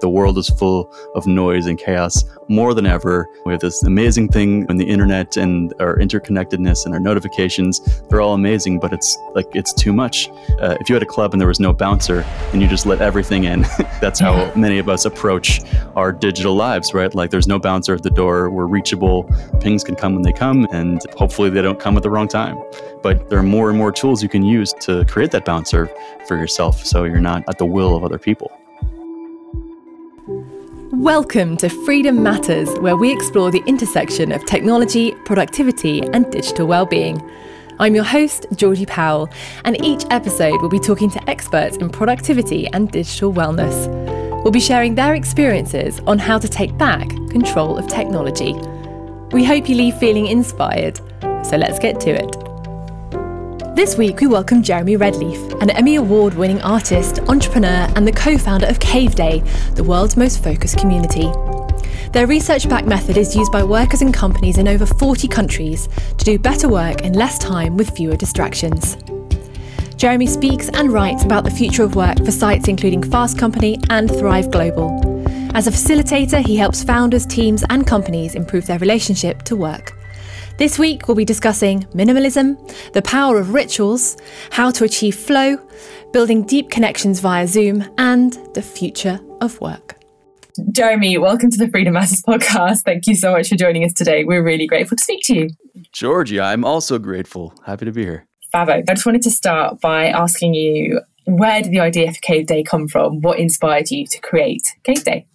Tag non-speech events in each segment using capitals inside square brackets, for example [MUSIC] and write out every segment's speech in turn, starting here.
The world is full of noise and chaos more than ever. We have this amazing thing in the internet and our interconnectedness and our notifications. They're all amazing, but it's like it's too much. Uh, if you had a club and there was no bouncer and you just let everything in, [LAUGHS] that's how many of us approach our digital lives, right? Like there's no bouncer at the door. We're reachable. Pings can come when they come, and hopefully they don't come at the wrong time. But there are more and more tools you can use to create that bouncer for yourself so you're not at the will of other people. Welcome to Freedom Matters, where we explore the intersection of technology, productivity, and digital well-being. I'm your host, Georgie Powell, and each episode will be talking to experts in productivity and digital wellness. We'll be sharing their experiences on how to take back control of technology. We hope you leave feeling inspired, so let's get to it. This week, we welcome Jeremy Redleaf, an Emmy Award winning artist, entrepreneur, and the co founder of Cave Day, the world's most focused community. Their research backed method is used by workers and companies in over 40 countries to do better work in less time with fewer distractions. Jeremy speaks and writes about the future of work for sites including Fast Company and Thrive Global. As a facilitator, he helps founders, teams, and companies improve their relationship to work. This week, we'll be discussing minimalism, the power of rituals, how to achieve flow, building deep connections via Zoom, and the future of work. Jeremy, welcome to the Freedom Matters podcast. Thank you so much for joining us today. We're really grateful to speak to you. Georgie, I'm also grateful. Happy to be here. Fabo, I just wanted to start by asking you where did the idea for Cave Day come from? What inspired you to create Cave Day?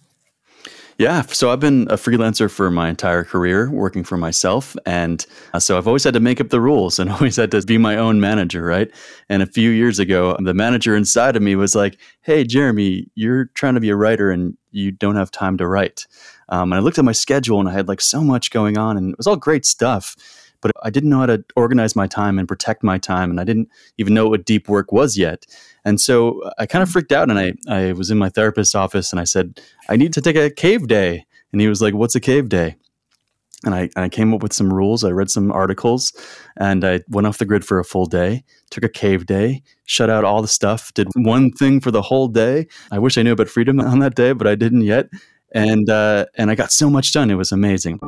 Yeah, so I've been a freelancer for my entire career, working for myself, and uh, so I've always had to make up the rules and [LAUGHS] always had to be my own manager, right? And a few years ago, the manager inside of me was like, "Hey, Jeremy, you're trying to be a writer and you don't have time to write." Um, and I looked at my schedule and I had like so much going on, and it was all great stuff but I didn't know how to organize my time and protect my time. And I didn't even know what deep work was yet. And so I kind of freaked out and I, I was in my therapist's office and I said, I need to take a cave day. And he was like, What's a cave day? And I, and I came up with some rules. I read some articles and I went off the grid for a full day, took a cave day, shut out all the stuff, did one thing for the whole day. I wish I knew about freedom [LAUGHS] on that day, but I didn't yet. And, uh, and I got so much done. It was amazing.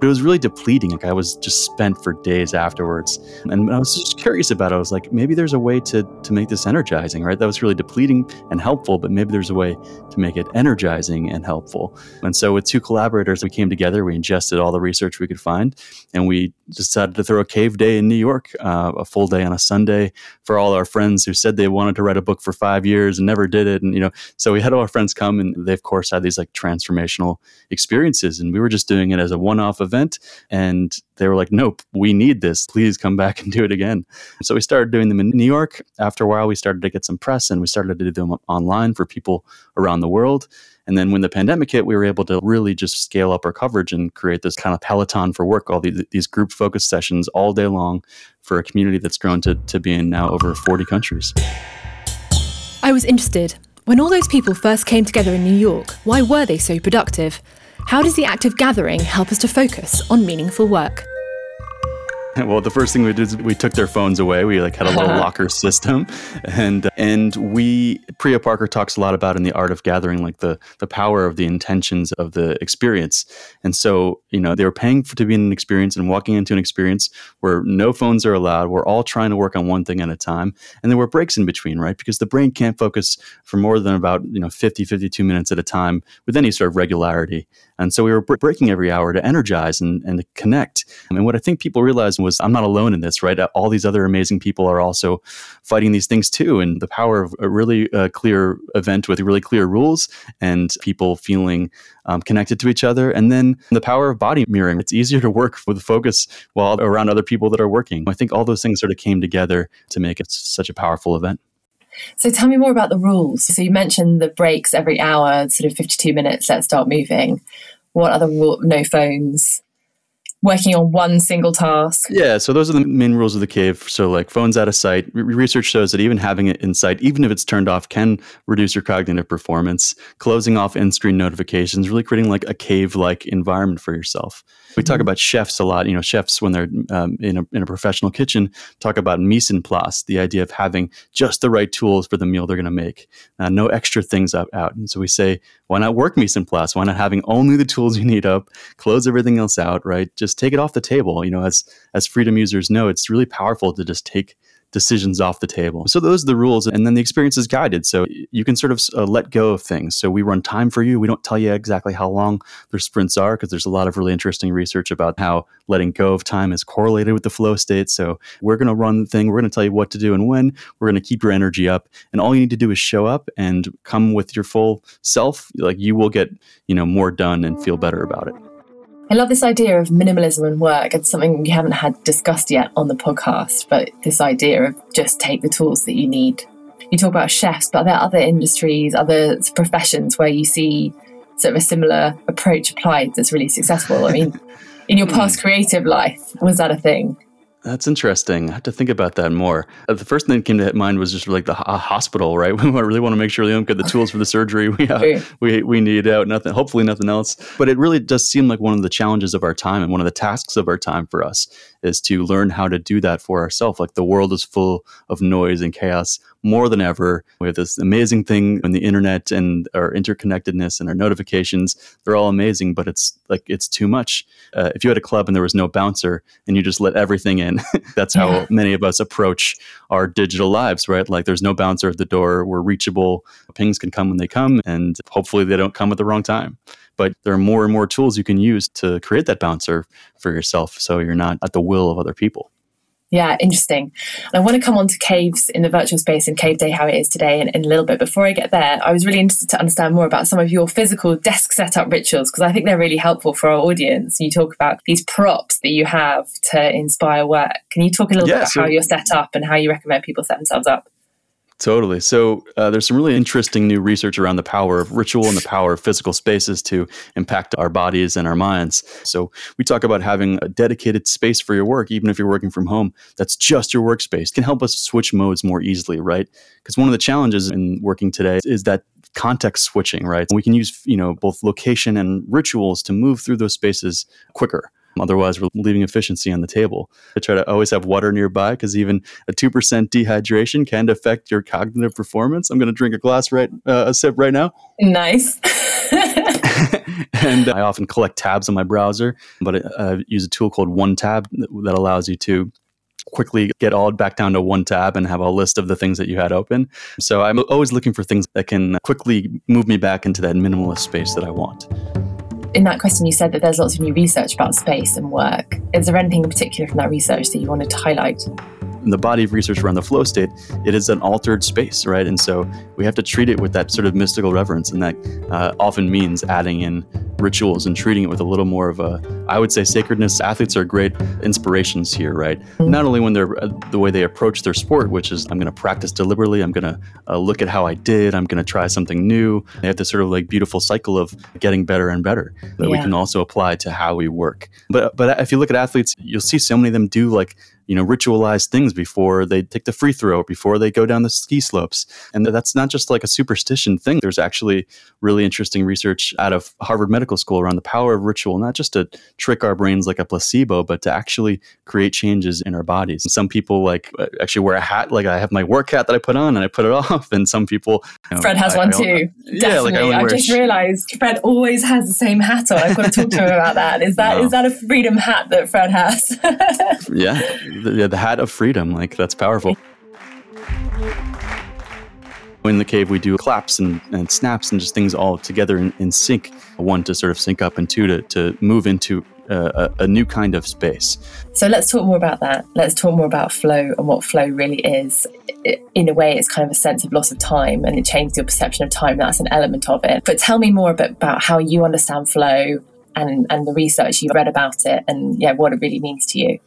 But it was really depleting. Like I was just spent for days afterwards. And I was just curious about it. I was like, maybe there's a way to, to make this energizing, right? That was really depleting and helpful, but maybe there's a way to make it energizing and helpful. And so with two collaborators, we came together, we ingested all the research we could find, and we decided to throw a cave day in New York, uh, a full day on a Sunday for all our friends who said they wanted to write a book for five years and never did it. And, you know, so we had all our friends come and they, of course, had these like transformational experiences. And we were just doing it as a one off event. And they were like, nope, we need this. Please come back and do it again. So we started doing them in New York. After a while, we started to get some press and we started to do them online for people around the world. And then when the pandemic hit, we were able to really just scale up our coverage and create this kind of peloton for work, all these, these group focused sessions all day long for a community that's grown to, to be in now over 40 countries. I was interested. When all those people first came together in New York, why were they so productive? How does the act of gathering help us to focus on meaningful work? [LAUGHS] Well, the first thing we did is we took their phones away. We like had a little uh-huh. locker system, and and we Priya Parker talks a lot about in the art of gathering, like the the power of the intentions of the experience. And so, you know, they were paying for to be in an experience and walking into an experience where no phones are allowed. We're all trying to work on one thing at a time, and there were breaks in between, right? Because the brain can't focus for more than about you know 50, 52 minutes at a time with any sort of regularity. And so we were breaking every hour to energize and, and to connect. And what I think people realized was I'm not alone in this, right? All these other amazing people are also fighting these things too. And the power of a really uh, clear event with really clear rules and people feeling um, connected to each other. And then the power of body mirroring. It's easier to work with focus while around other people that are working. I think all those things sort of came together to make it such a powerful event. So tell me more about the rules. So you mentioned the breaks every hour, sort of 52 minutes, let's start moving. What other rule? No phones. working on one single task. Yeah, so those are the main rules of the cave. So, like phones out of sight. research shows that even having it in sight, even if it's turned off, can reduce your cognitive performance. Closing off in screen notifications, really creating like a cave like environment for yourself. We talk mm-hmm. about chefs a lot. You know, chefs when they're um, in, a, in a professional kitchen talk about mise en place, the idea of having just the right tools for the meal they're going to make, uh, no extra things up, out. And so we say, why not work mise en place? Why not having only the tools you need up, close everything else out, right? Just take it off the table. You know, as as freedom users know, it's really powerful to just take decisions off the table. So those are the rules. And then the experience is guided. So you can sort of uh, let go of things. So we run time for you. We don't tell you exactly how long their sprints are because there's a lot of really interesting research about how letting go of time is correlated with the flow state. So we're going to run the thing. We're going to tell you what to do and when. We're going to keep your energy up. And all you need to do is show up and come with your full self. Like you will get, you know, more done and feel better about it. I love this idea of minimalism and work. It's something we haven't had discussed yet on the podcast, but this idea of just take the tools that you need. You talk about chefs, but are there other industries, other professions where you see sort of a similar approach applied that's really successful? I mean, in your hmm. past creative life, was that a thing? That's interesting. I have to think about that more. Uh, the first thing that came to mind was just like the hospital, right? [LAUGHS] We really want to make sure don't get the tools for the surgery [LAUGHS] we have, we we need out. Nothing, hopefully nothing else. But it really does seem like one of the challenges of our time and one of the tasks of our time for us is to learn how to do that for ourselves. Like the world is full of noise and chaos more than ever. We have this amazing thing in the internet and our interconnectedness and our notifications. They're all amazing, but it's like it's too much. Uh, if you had a club and there was no bouncer and you just let everything in, [LAUGHS] that's how yeah. many of us approach our digital lives, right? Like there's no bouncer at the door. We're reachable. Pings can come when they come, and hopefully they don't come at the wrong time but there are more and more tools you can use to create that bouncer for yourself so you're not at the will of other people. Yeah, interesting. And I want to come on to caves in the virtual space and Cave Day, how it is today, in, in, a little bit. Before I get there, I was really interested to understand more about some of your physical desk setup rituals because I think they're really helpful for our audience. You talk about these props that you have to inspire work. Can you talk a little yeah, bit about so- how you're set up and how you recommend people set themselves up? Totally. So uh, there's some really interesting new research around the power of ritual and the power of physical spaces to impact our bodies and our minds. So we talk about having a dedicated space for your work, even if you're working from home. That's just your workspace. Can help us switch modes more easily, right? Because one of the challenges in working today is that context switching, right? We can use you know both location and rituals to move through those spaces quicker. Otherwise, we're leaving efficiency on the table. I try to always have water nearby because even a 2% dehydration can affect your cognitive performance. I'm going to drink a glass right, uh, a sip right now. Nice. [LAUGHS] and I often collect tabs on my browser, but I use a tool called OneTab that allows you to quickly get all back down to one tab and have a list of the things that you had open. So I'm always looking for things that can quickly move me back into that minimalist space that I want in that question, you said that there's lots of new research about space and work. Is there anything in particular from that research that you wanted to highlight? in the body of research around the flow state, it is an altered space, right? And so we have to treat it with that sort of mystical reverence, and that uh, often means adding in rituals and treating it with a little more of a, I would say, sacredness. Athletes are great inspirations here, right? Mm-hmm. Not only when they're uh, the way they approach their sport, which is I'm going to practice deliberately, I'm going to uh, look at how I did, I'm going to try something new. They have this sort of like beautiful cycle of getting better and better that yeah. we can also apply to how we work. But but if you look at athletes, you'll see so many of them do like you know, ritualized things before they take the free throw, before they go down the ski slopes. And that's not just like a superstition thing. There's actually really interesting research out of Harvard Medical School around the power of ritual, not just to trick our brains like a placebo, but to actually create changes in our bodies. And some people like uh, actually wear a hat, like I have my work hat that I put on and I put it [LAUGHS] off. And some people, you know, Fred has I, one I too. Yeah, like I, I just sh- realized Fred always has the same hat on. I've got to talk to him about that. Is that is that a freedom hat that Fred has? [LAUGHS] yeah the, the hat of freedom. Like that's powerful. In the cave, we do claps and, and snaps and just things all together in, in sync. One to sort of sync up, and two to, to move into uh, a, a, new kind of space. So let's talk more about that. Let's talk more about flow and what flow really is. In a way, it's kind of a sense of loss of time and it changes your perception of time. That's an element of it. But tell me more about, about how you understand flow and, and the research you've read about it and yeah, what it really means to you.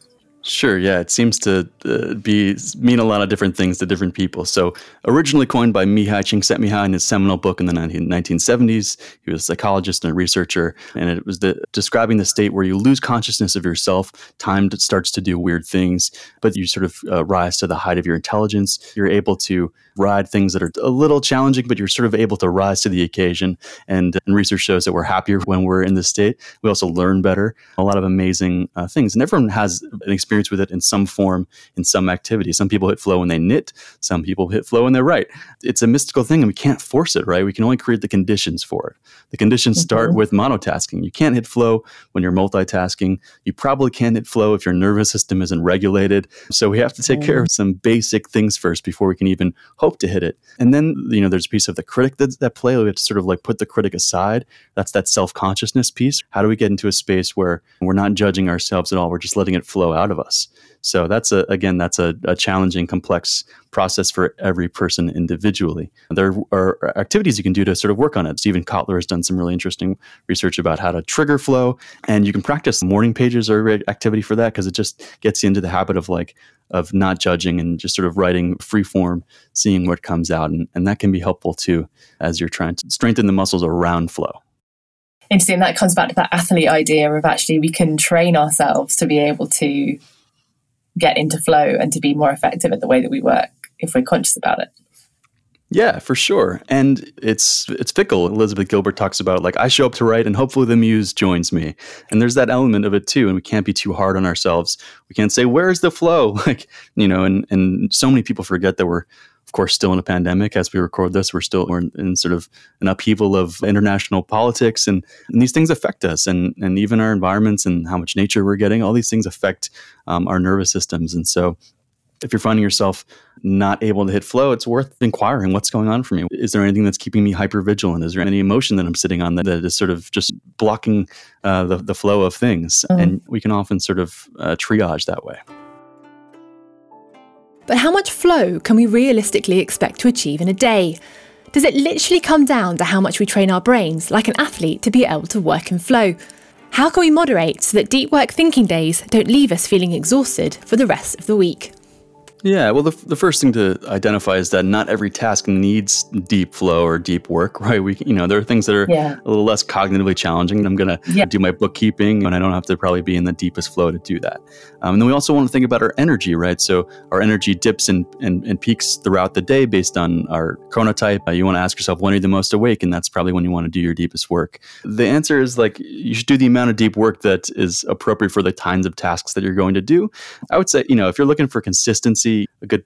Sure. Yeah, it seems to uh, be mean a lot of different things to different people. So, originally coined by Mihaly Csikszentmihalyi in his seminal book in the 19, 1970s, he was a psychologist and a researcher, and it was the, describing the state where you lose consciousness of yourself. Time starts to do weird things, but you sort of uh, rise to the height of your intelligence. You're able to ride things that are a little challenging, but you're sort of able to rise to the occasion. And, and research shows that we're happier when we're in this state. We also learn better. A lot of amazing uh, things, and everyone has an experience experience with it in some form, in some activity. Some people hit flow when they knit, some people hit flow when they write. It's a mystical thing and we can't force it, right? We can only create the conditions for it. The conditions mm-hmm. start with monotasking. You can't hit flow when you're multitasking. You probably can't hit flow if your nervous system isn't regulated. So we have to take mm-hmm. care of some basic things first before we can even hope to hit it. And then, you know, there's a piece of the critic that's that play. We have to sort of like put the critic aside. That's that self consciousness piece. How do we get into a space where we're not judging ourselves at all? We're just letting it flow out of us us. So that's a again that's a, a, challenging, complex process for every person individually. There are activities you can do to sort of work on it. Steven Kotler has done some really interesting research about how to trigger flow, and you can practice. Morning pages a activity for that because it just gets you into the habit of like of not judging and just sort of writing free form, seeing what comes out, and, and that can be helpful too as you're trying to strengthen the muscles around flow interesting. That comes back to that athlete idea of actually we can train ourselves to be able to get into flow and to be more effective at the way that we work if we're conscious about it. Yeah, for sure. And it's it's fickle. Elizabeth Gilbert talks about like I show up to write and hopefully the muse joins me. And there's that element of it too. And we can't be too hard on ourselves. We can't say, Where's the flow? [LAUGHS] Like, you know, and and so many people forget that we're course still in a pandemic as we record this. We're still we're in, in sort of an upheaval of international politics and, and these things affect us and and even our environments and how much nature we're getting. All these things affect um, our nervous systems. And so if you're finding yourself not able to hit flow, it's worth inquiring what's going on for me. Is there anything that's keeping me hyper vigilant? Is there any emotion that I'm sitting on that, that is sort of just blocking uh, the, the flow of things? Mm-hmm. And we can often sort of uh, triage that way. But how much flow can we realistically expect to achieve in a day? Does it literally come down to how much we train our brains, like an athlete, to be able to work in flow? How can we moderate so that deep work thinking days don't leave us feeling exhausted for the rest of the week? Yeah, well, the, the first thing to identify is that not every task needs deep flow or deep work, [LAUGHS] right? We, you know, there are things that are yeah. a little less cognitively challenging. I'm going to yeah. do my bookkeeping, and I don't have to probably be in the deepest flow to do that. Um, and then we also want to think about our energy, right? So our energy dips and, and, and peaks throughout the day based on our chronotype. Uh, you want to ask yourself when are you the most awake, and that's probably when you want to do your deepest work. The answer is like you should do the amount of deep work that is appropriate for the kinds of tasks that you're going to do. I would say, you know, if you're looking for consistency a good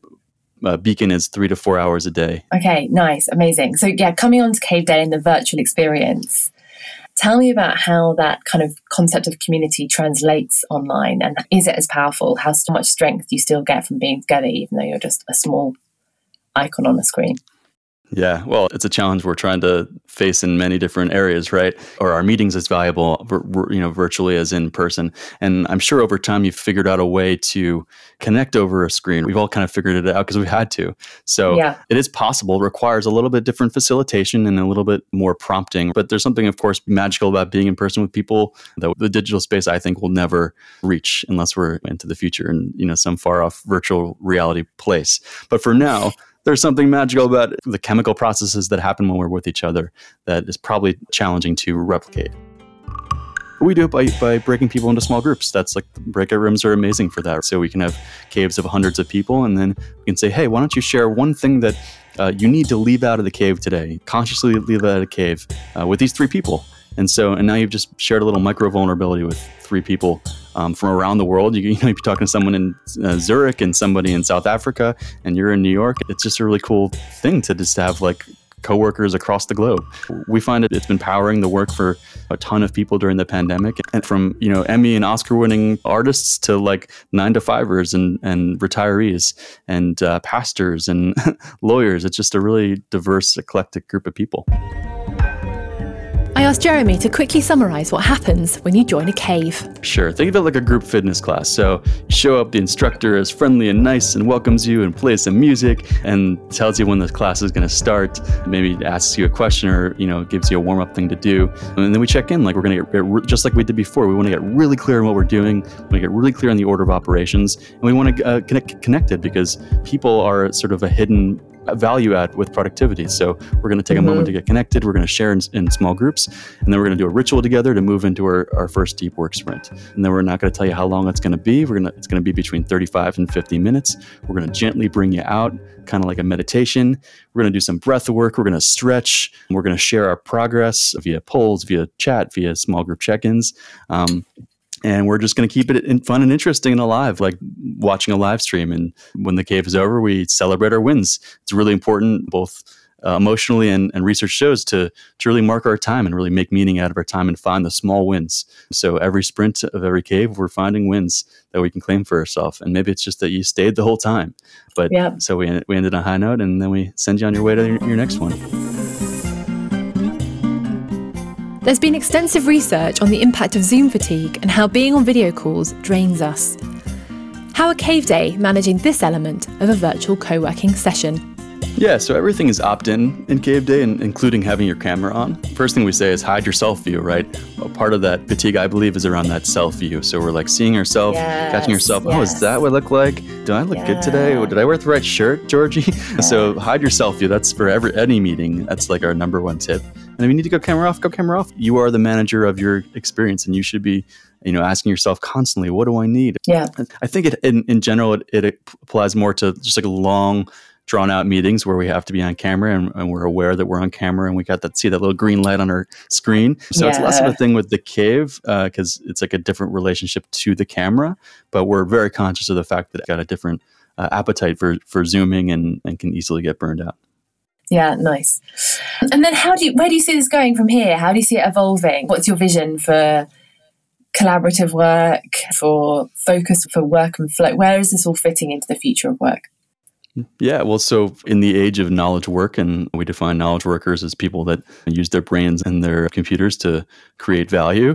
uh, beacon is three to four hours a day. Okay, nice, amazing. So, yeah, coming on to Cave Day and the virtual experience, tell me about how that kind of concept of community translates online and is it as powerful? How much strength do you still get from being together, even though you're just a small icon on the screen? Yeah, well, it's a challenge we're trying to face in many different areas, right? Or our meetings as valuable, you know, virtually as in person. And I'm sure over time you've figured out a way to connect over a screen. We've all kind of figured it out because we've had to. So yeah. it is possible. Requires a little bit different facilitation and a little bit more prompting. But there's something, of course, magical about being in person with people that the digital space I think will never reach unless we're into the future and you know some far off virtual reality place. But for now there's something magical about the chemical processes that happen when we're with each other that is probably challenging to replicate. We do it by, by breaking people into small groups. That's like breakout rooms are amazing for that. So we can have caves of hundreds of people, and then we can say, hey, why don't you share one thing that uh, you need to leave out of the cave today? Consciously leave out of the cave uh, with these three people. And so, and now you've just shared a little micro vulnerability with three people um, from around the world. You, you know, you're talking to someone in uh, Zurich and somebody in South Africa, and you're in New York. It's just a really cool thing to just have like coworkers across the globe. We find it, it's been powering the work for a ton of people during the pandemic, and from you know Emmy and Oscar-winning artists to like nine to fivers and and retirees and uh, pastors and [LAUGHS] lawyers. It's just a really diverse, eclectic group of people. I asked Jeremy to quickly summarize what happens when you join a cave. Sure. Think of it like a group fitness class. So you show up, the instructor is friendly and nice and welcomes you and plays some music and tells you when the class is going to start. Maybe asks you a question or, you know, gives you a warm up thing to do. And then we check in like we're going to get, just like we did before. We want to get really clear on what we're doing. We want to get really clear on the order of operations. And we want to uh, connect connected because people are sort of a hidden value add with productivity. So we're going to take mm-hmm. a moment to get connected. We're going to share in, in, small groups, and then we're going to do a ritual together to move into our, our first deep work sprint. And then we're not going to tell you how long it's going to be. We're going to it's going to be between 35 and 50 minutes. We're going to gently bring you out, kind of like a meditation. We're going to do some breath work. We're going to stretch. We're going to share our progress via polls, via chat, via small group check-ins. Um, and we're just going to keep it fun and interesting and alive like watching a live stream. And when the cave is over we celebrate our wins. It's really important both uh, emotionally and, and research shows to, to really mark our time and really make meaning out of our time and find the small wins. So every sprint of every cave we're finding wins that we can claim for ourselves. And maybe it's just that you stayed the whole time. But yeah. so we, we ended on a high note and then we send you on your way to your, your next one there's been extensive research on the impact of Zoom fatigue and how being on video calls drains us. How are Cave Day managing this element of a virtual co working session? Yeah, so everything is opt in in Cave Day, and including having your camera on. First thing we say is hide your self view, right? Well, part of that fatigue, I believe, is around that self view. So we're like seeing ourselves, yes, catching yourself. Yes. Oh, is that what I look like? Do I look yeah. good today? Did I wear the right shirt, Georgie? [LAUGHS] Yeah. so hide your self view. That's for every any meeting. That's like our number one tip. And if you need to go camera off, go camera off. You are the manager of your experience, and you should be, you know, asking yourself constantly, "What do I need?" Yeah, I think it in, in general it, it applies more to just like long drawn out meetings where we have to be on camera and, and, we're aware that we're on camera and we got that see that little green light on our screen so yeah. it's less of a thing with the cave because uh, it's like a different relationship to the camera but we're very conscious of the fact that it got a different uh, appetite for for zooming and, and can easily get burned out yeah, nice. And then how do you where do you see this going from here? How do you see it evolving? What's your vision for collaborative work, for focus for work and flow? Where is this all fitting into the future of work? Yeah, well, so in the age of knowledge work, and we define knowledge workers as people that use their brains and their computers to create value,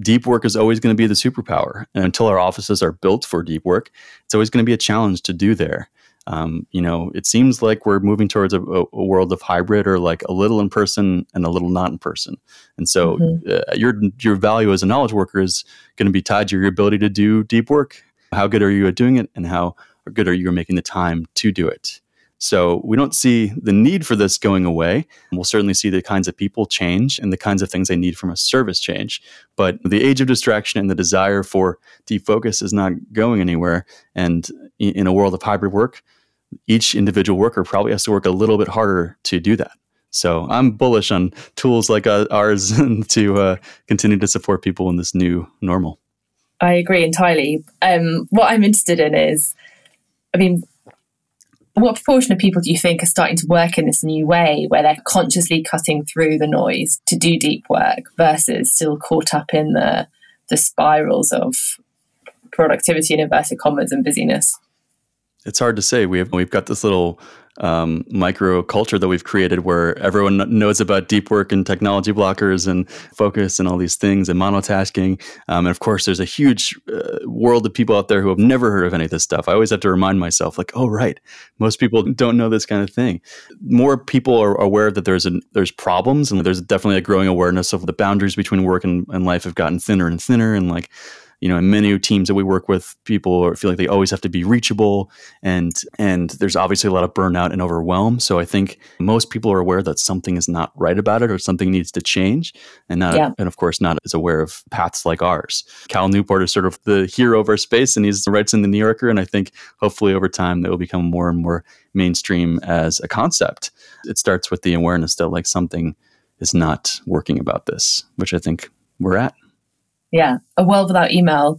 deep work is always going to be the superpower. And until our offices are built for deep work, it's always going to be a challenge to do there um, you know, it seems like we're moving towards a, a, world of hybrid or like a little in person and a little not in person. And so mm-hmm. uh, your your value as a knowledge worker is going to be tied to your ability to do deep work. How good are you at doing it, and how good are you at making the time to do it? So we don't see the need for this going away. We'll certainly see the kinds of people change and the kinds of things they need from a service change. But the age of distraction and the desire for deep focus is not going anywhere. And in a world of hybrid work, each individual worker probably has to work a little bit harder to do that. So I'm bullish on tools like uh, ours [LAUGHS] to uh, continue to support people in this new normal. I agree entirely. Um, what I'm interested in is, I mean, what proportion of people do you think are starting to work in this new way where they're consciously cutting through the noise to do deep work versus still caught up in the the spirals of productivity in inverted commas and busyness? It's hard to say. We have we've got this little um, micro culture that we've created where everyone knows about deep work and technology blockers and focus and all these things and monotasking. Um, and of course, there's a huge uh, world of people out there who have never heard of any of this stuff. I always have to remind myself, like, oh, right, most people don't know this kind of thing. More people are aware that there's a, there's problems and there's definitely a growing awareness of the boundaries between work and, and life have gotten thinner and thinner and like you know, in many teams that we work with, people feel like they always have to be reachable, and and there's obviously a lot of burnout and overwhelm. So I think most people are aware that something is not right about it or something needs to change, and not yeah. and of course not as aware of paths like ours. Cal Newport is sort of the hero of our space, and he's writes in the New Yorker, and I think hopefully over time that will become more and more mainstream as a concept. It starts with the awareness that like something is not working about this, which I think we're at yeah, a world without email.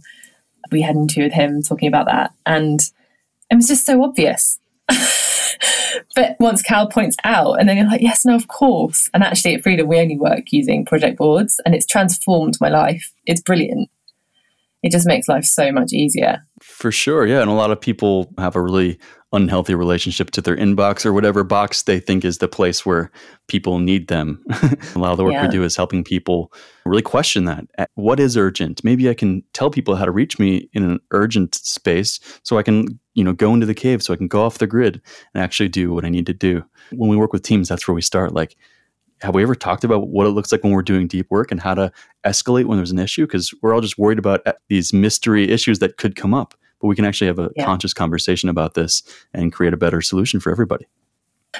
We had interview with him talking about that, and it was just so obvious. [LAUGHS] but once Cal points out, and then you're like, yes, no, of course. And actually, at Freedom, we only work using project boards, and it's transformed my life. It's brilliant. It just makes life so much easier. For sure. Yeah. And a lot of people have a really unhealthy relationship to their inbox or whatever box they think is the place where people need them. [LAUGHS] a lot of the work yeah. we do is helping people really question that. What is urgent? Maybe I can tell people how to reach me in an urgent space so I can, you know, go into the cave so I can go off the grid and actually do what I need to do. When we work with teams, that's where we start like have we ever talked about what it looks like when we're doing deep work and how to escalate when there's an issue? Because we're all just worried about uh, these mystery issues that could come up, but we can actually have a yeah. conscious conversation about this and create a better solution for everybody.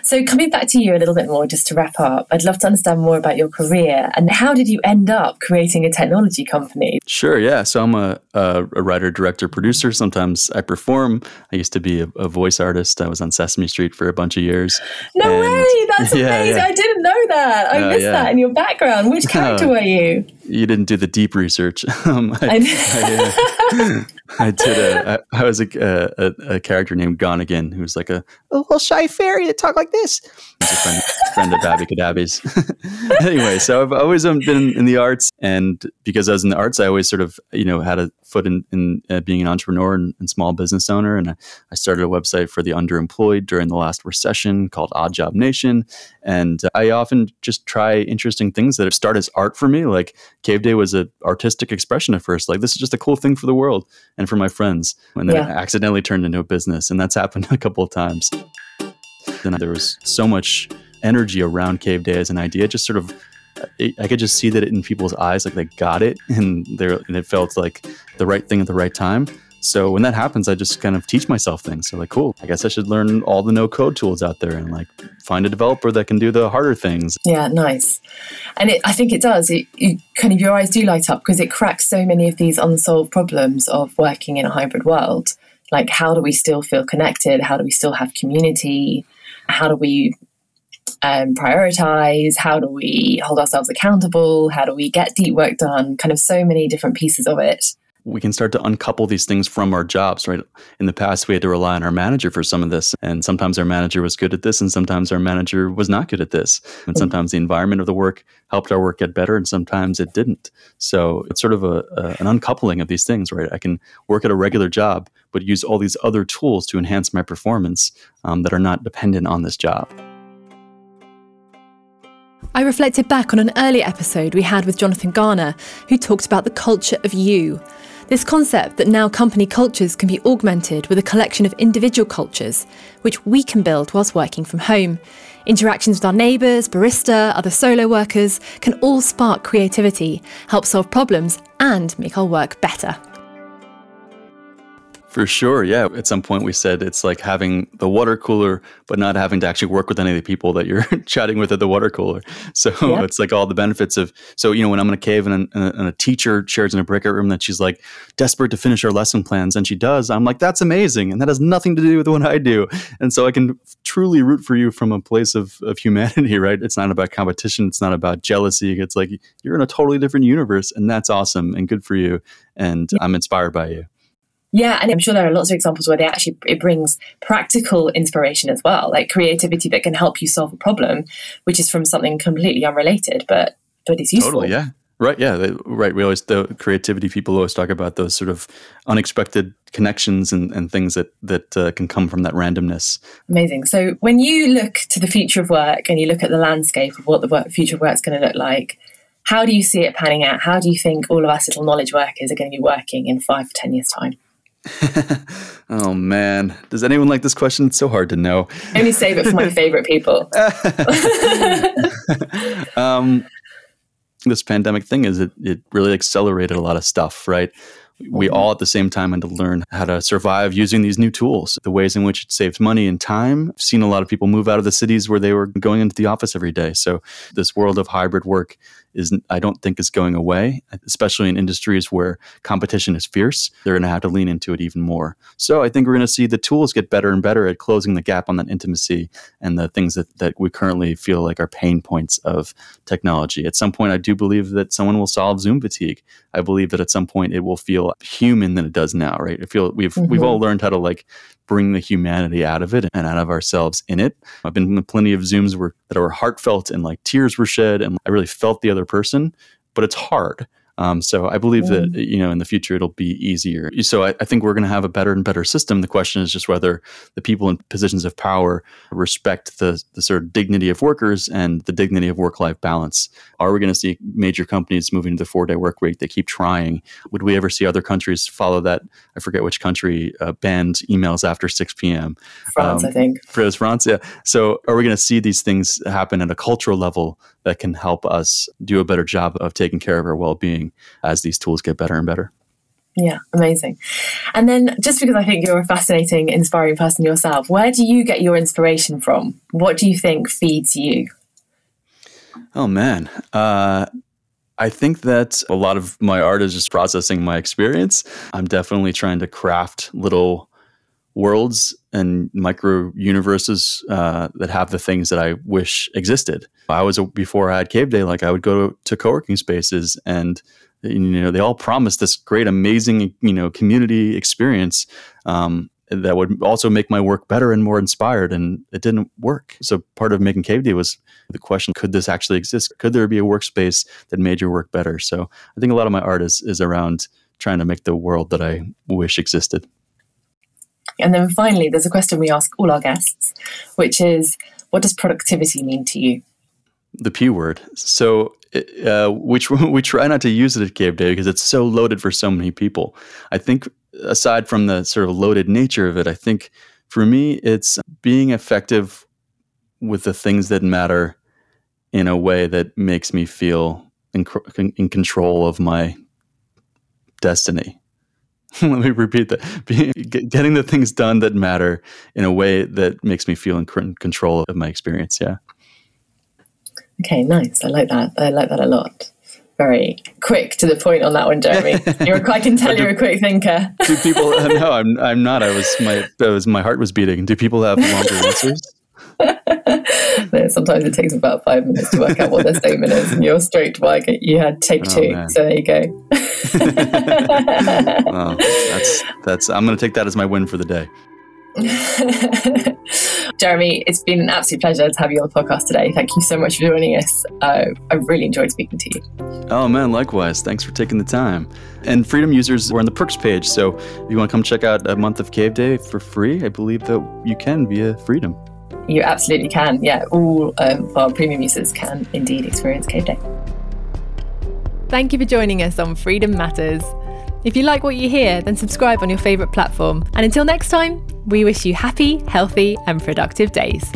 So, coming back to you a little bit more, just to wrap up, I'd love to understand more about your career and how did you end up creating a technology company? Sure, yeah. So, I'm a, a, a writer, director, producer. Sometimes I perform. I used to be a, a, voice artist. I was on Sesame Street for a bunch of years. No and, way! That's [LAUGHS] yeah, amazing. Yeah. I didn't know that. I uh, missed yeah. that in your background. Which character uh, were you? You didn't do the deep research. [LAUGHS] um, I, I, uh, I did a. I, I was a, a, a character named Gonnigan, who was like a, a little shy fairy that talked like this. He's a friend, friend of Abby Cadabby's. [LAUGHS] anyway, so I've always um, been in the arts, and because I was in the arts, I always sort of you know had a foot in, in uh, being an entrepreneur and, and, small business owner. And I, I, started a website for the underemployed during the last recession called Odd Job Nation. And I often just try interesting things that start as art for me. Like Cave Day was an artistic expression at first. Like this is just a cool thing for the world and for my friends. And then yeah. it accidentally turned into a business. And that's [LAUGHS] happened a couple of times. Then there was so much energy around Cave Day as an idea, just sort of I could just see that in people's eyes, like they got it, and they and it felt like the right thing at the right time. So when that happens, I just kind of teach myself things. So like, cool, I guess I should learn all the no code tools out there and like find a developer that can do the harder things. Yeah, nice. And it, I think it does. It you, kind of your eyes do light up because it cracks so many of these unsolved problems of working in a hybrid world. Like, how do we still feel connected? How do we still have community? How do we um, prioritize? How do we hold ourselves accountable? How do we get deep work done? Kind of so many different pieces of it. We can start to uncouple these things from our jobs, right? In the past, we had to rely on our manager for some of this. And sometimes our manager was good at this, and sometimes our manager was not good at this. And sometimes the environment of the work helped our work get better, and sometimes it didn't. So it's sort of a, a, an uncoupling of these things, right? I can work at a regular job, but use all these other tools to enhance my performance um, that are not dependent on this job. I reflected back on an earlier episode we had with Jonathan Garner, who talked about the culture of you. This concept that now company cultures can be augmented with a collection of individual cultures, which we can build whilst working from home. Interactions with our neighbours, barista, other solo workers can all spark creativity, help solve problems, and make our work better. For sure. Yeah. At some point, we said it's like having the water cooler, but not having to actually work with any of the people that you're [LAUGHS] chatting with at the water cooler. So it's like all the benefits of. So, you know, when I'm in a cave and a, and a teacher shares in a breakout room that she's like desperate to finish her lesson plans, and she does, I'm like, that's amazing. And that has nothing to do with what I do. And so I can truly root for you from a place of, of humanity, [LAUGHS] right? It's not about competition. It's not about jealousy. It's like you're in a totally different universe, and that's awesome and good for you. And. I'm inspired by you. Yeah, and I'm sure there are lots of examples where they actually it brings practical inspiration as well, like creativity that can help you solve a problem, which is from something completely unrelated, but but is useful. Totally, yeah. Right, yeah, they, right. We always the creativity people always talk about those sort of unexpected connections and, and things that that uh, can come from that randomness. Amazing. So when you look to the future of work and you look at the landscape of what the work, future of work is going to look like, how do you see it panning out? How do you think all of us little knowledge workers are going to be working in five ten years' time? [LAUGHS] oh man, does anyone like this question? It's so hard to know. Only save it for my favorite people. [LAUGHS] um, this pandemic thing is it, it really accelerated a lot of stuff, right? we mm-hmm. all at the same time had to learn how to survive using these new tools, the ways in which it saves money and time. I've seen a lot of people move out of the cities where they were going into the office every day. So this world of hybrid work is I don't think is going away, especially in industries where competition is fierce. They're going to have to lean into it even more. So I think we're going to see the tools get better and better at closing the gap on that intimacy and the things that, that we currently feel like are pain points of technology. At some point, I do believe that someone will solve Zoom fatigue. I believe that at some point it will feel human than it does now, right? I feel we've mm-hmm. we've all learned how to like bring the humanity out of it and out of ourselves in it. I've been in plenty of Zooms where that were heartfelt and like tears were shed and I really felt the other person, but it's hard. Um, so I believe mm. that you know in the future it'll be easier. So I, I think we're going to have a better and better system. The question is just whether the people in positions of power respect the the sort of dignity of workers and the dignity of work life balance. Are we going to see major companies moving to the four day work week? They keep trying. Would we ever see other countries follow that? I forget which country uh, banned emails after six p.m. France, um, I think. France, France, yeah. So are we going to see these things happen at a cultural level that can help us do a better job of taking care of our well being as these tools get better and better. Yeah, amazing. And then just because I think you're a fascinating, inspiring person yourself, where do you get your inspiration from? What do you think feeds you? Oh, man. Uh, I think that a lot of my art is just processing my experience. I'm definitely trying to craft little worlds and micro universes uh, that have the things that I wish existed. I was before I had Cave Day, like I would go to, to co-working spaces and you know they all promised this great, amazing you know community experience um, that would also make my work better and more inspired, and it didn't work. So part of making Cave Day was the question: Could this actually exist? Could there be a workspace that made your work better? So I think a lot of my art is is around trying to make the world that I wish existed. And then finally, there's a question we ask all our guests, which is what does productivity mean to you? The P word. So, uh, which [LAUGHS] we try not to use it at Cave Day because it's so loaded for so many people. I think, aside from the sort of loaded nature of it, I think for me, it's being effective with the things that matter in a way that makes me feel in, in control of my destiny. [LAUGHS] let me repeat that. [LAUGHS] Being, getting the things done that matter in a way that makes me feel in control of my experience yeah. Okay nice. I like that. I like that a lot. Very quick to the point on that one jeremy. [LAUGHS] You're i can tell do, you're a quick thinker. do people uh, no i'm i'm not. I was my I was my heart was beating. Do people have longer answers [LAUGHS] sometimes it takes about five minutes to work out what their statement is, and you're straight to like you had take oh, two. Man. So there you go. [LAUGHS] well, that's that's. I'm going to take that as my win for the day. [LAUGHS] Jeremy, it's been an absolute pleasure to have you on the podcast today. Thank you so much for joining us. Uh, I've really enjoyed speaking to you. Oh, man, likewise. Thanks for taking the time. And Freedom users, we're on the perks page. So if you want to come check out a month of Cave Day for free, I believe that you can via Freedom. You absolutely can. Yeah, all um, our premium users can indeed experience Cave Day. Thank you for joining us on Freedom Matters. If you like what you hear, then subscribe on your favourite platform. And until next time, we wish you happy, healthy, and productive days.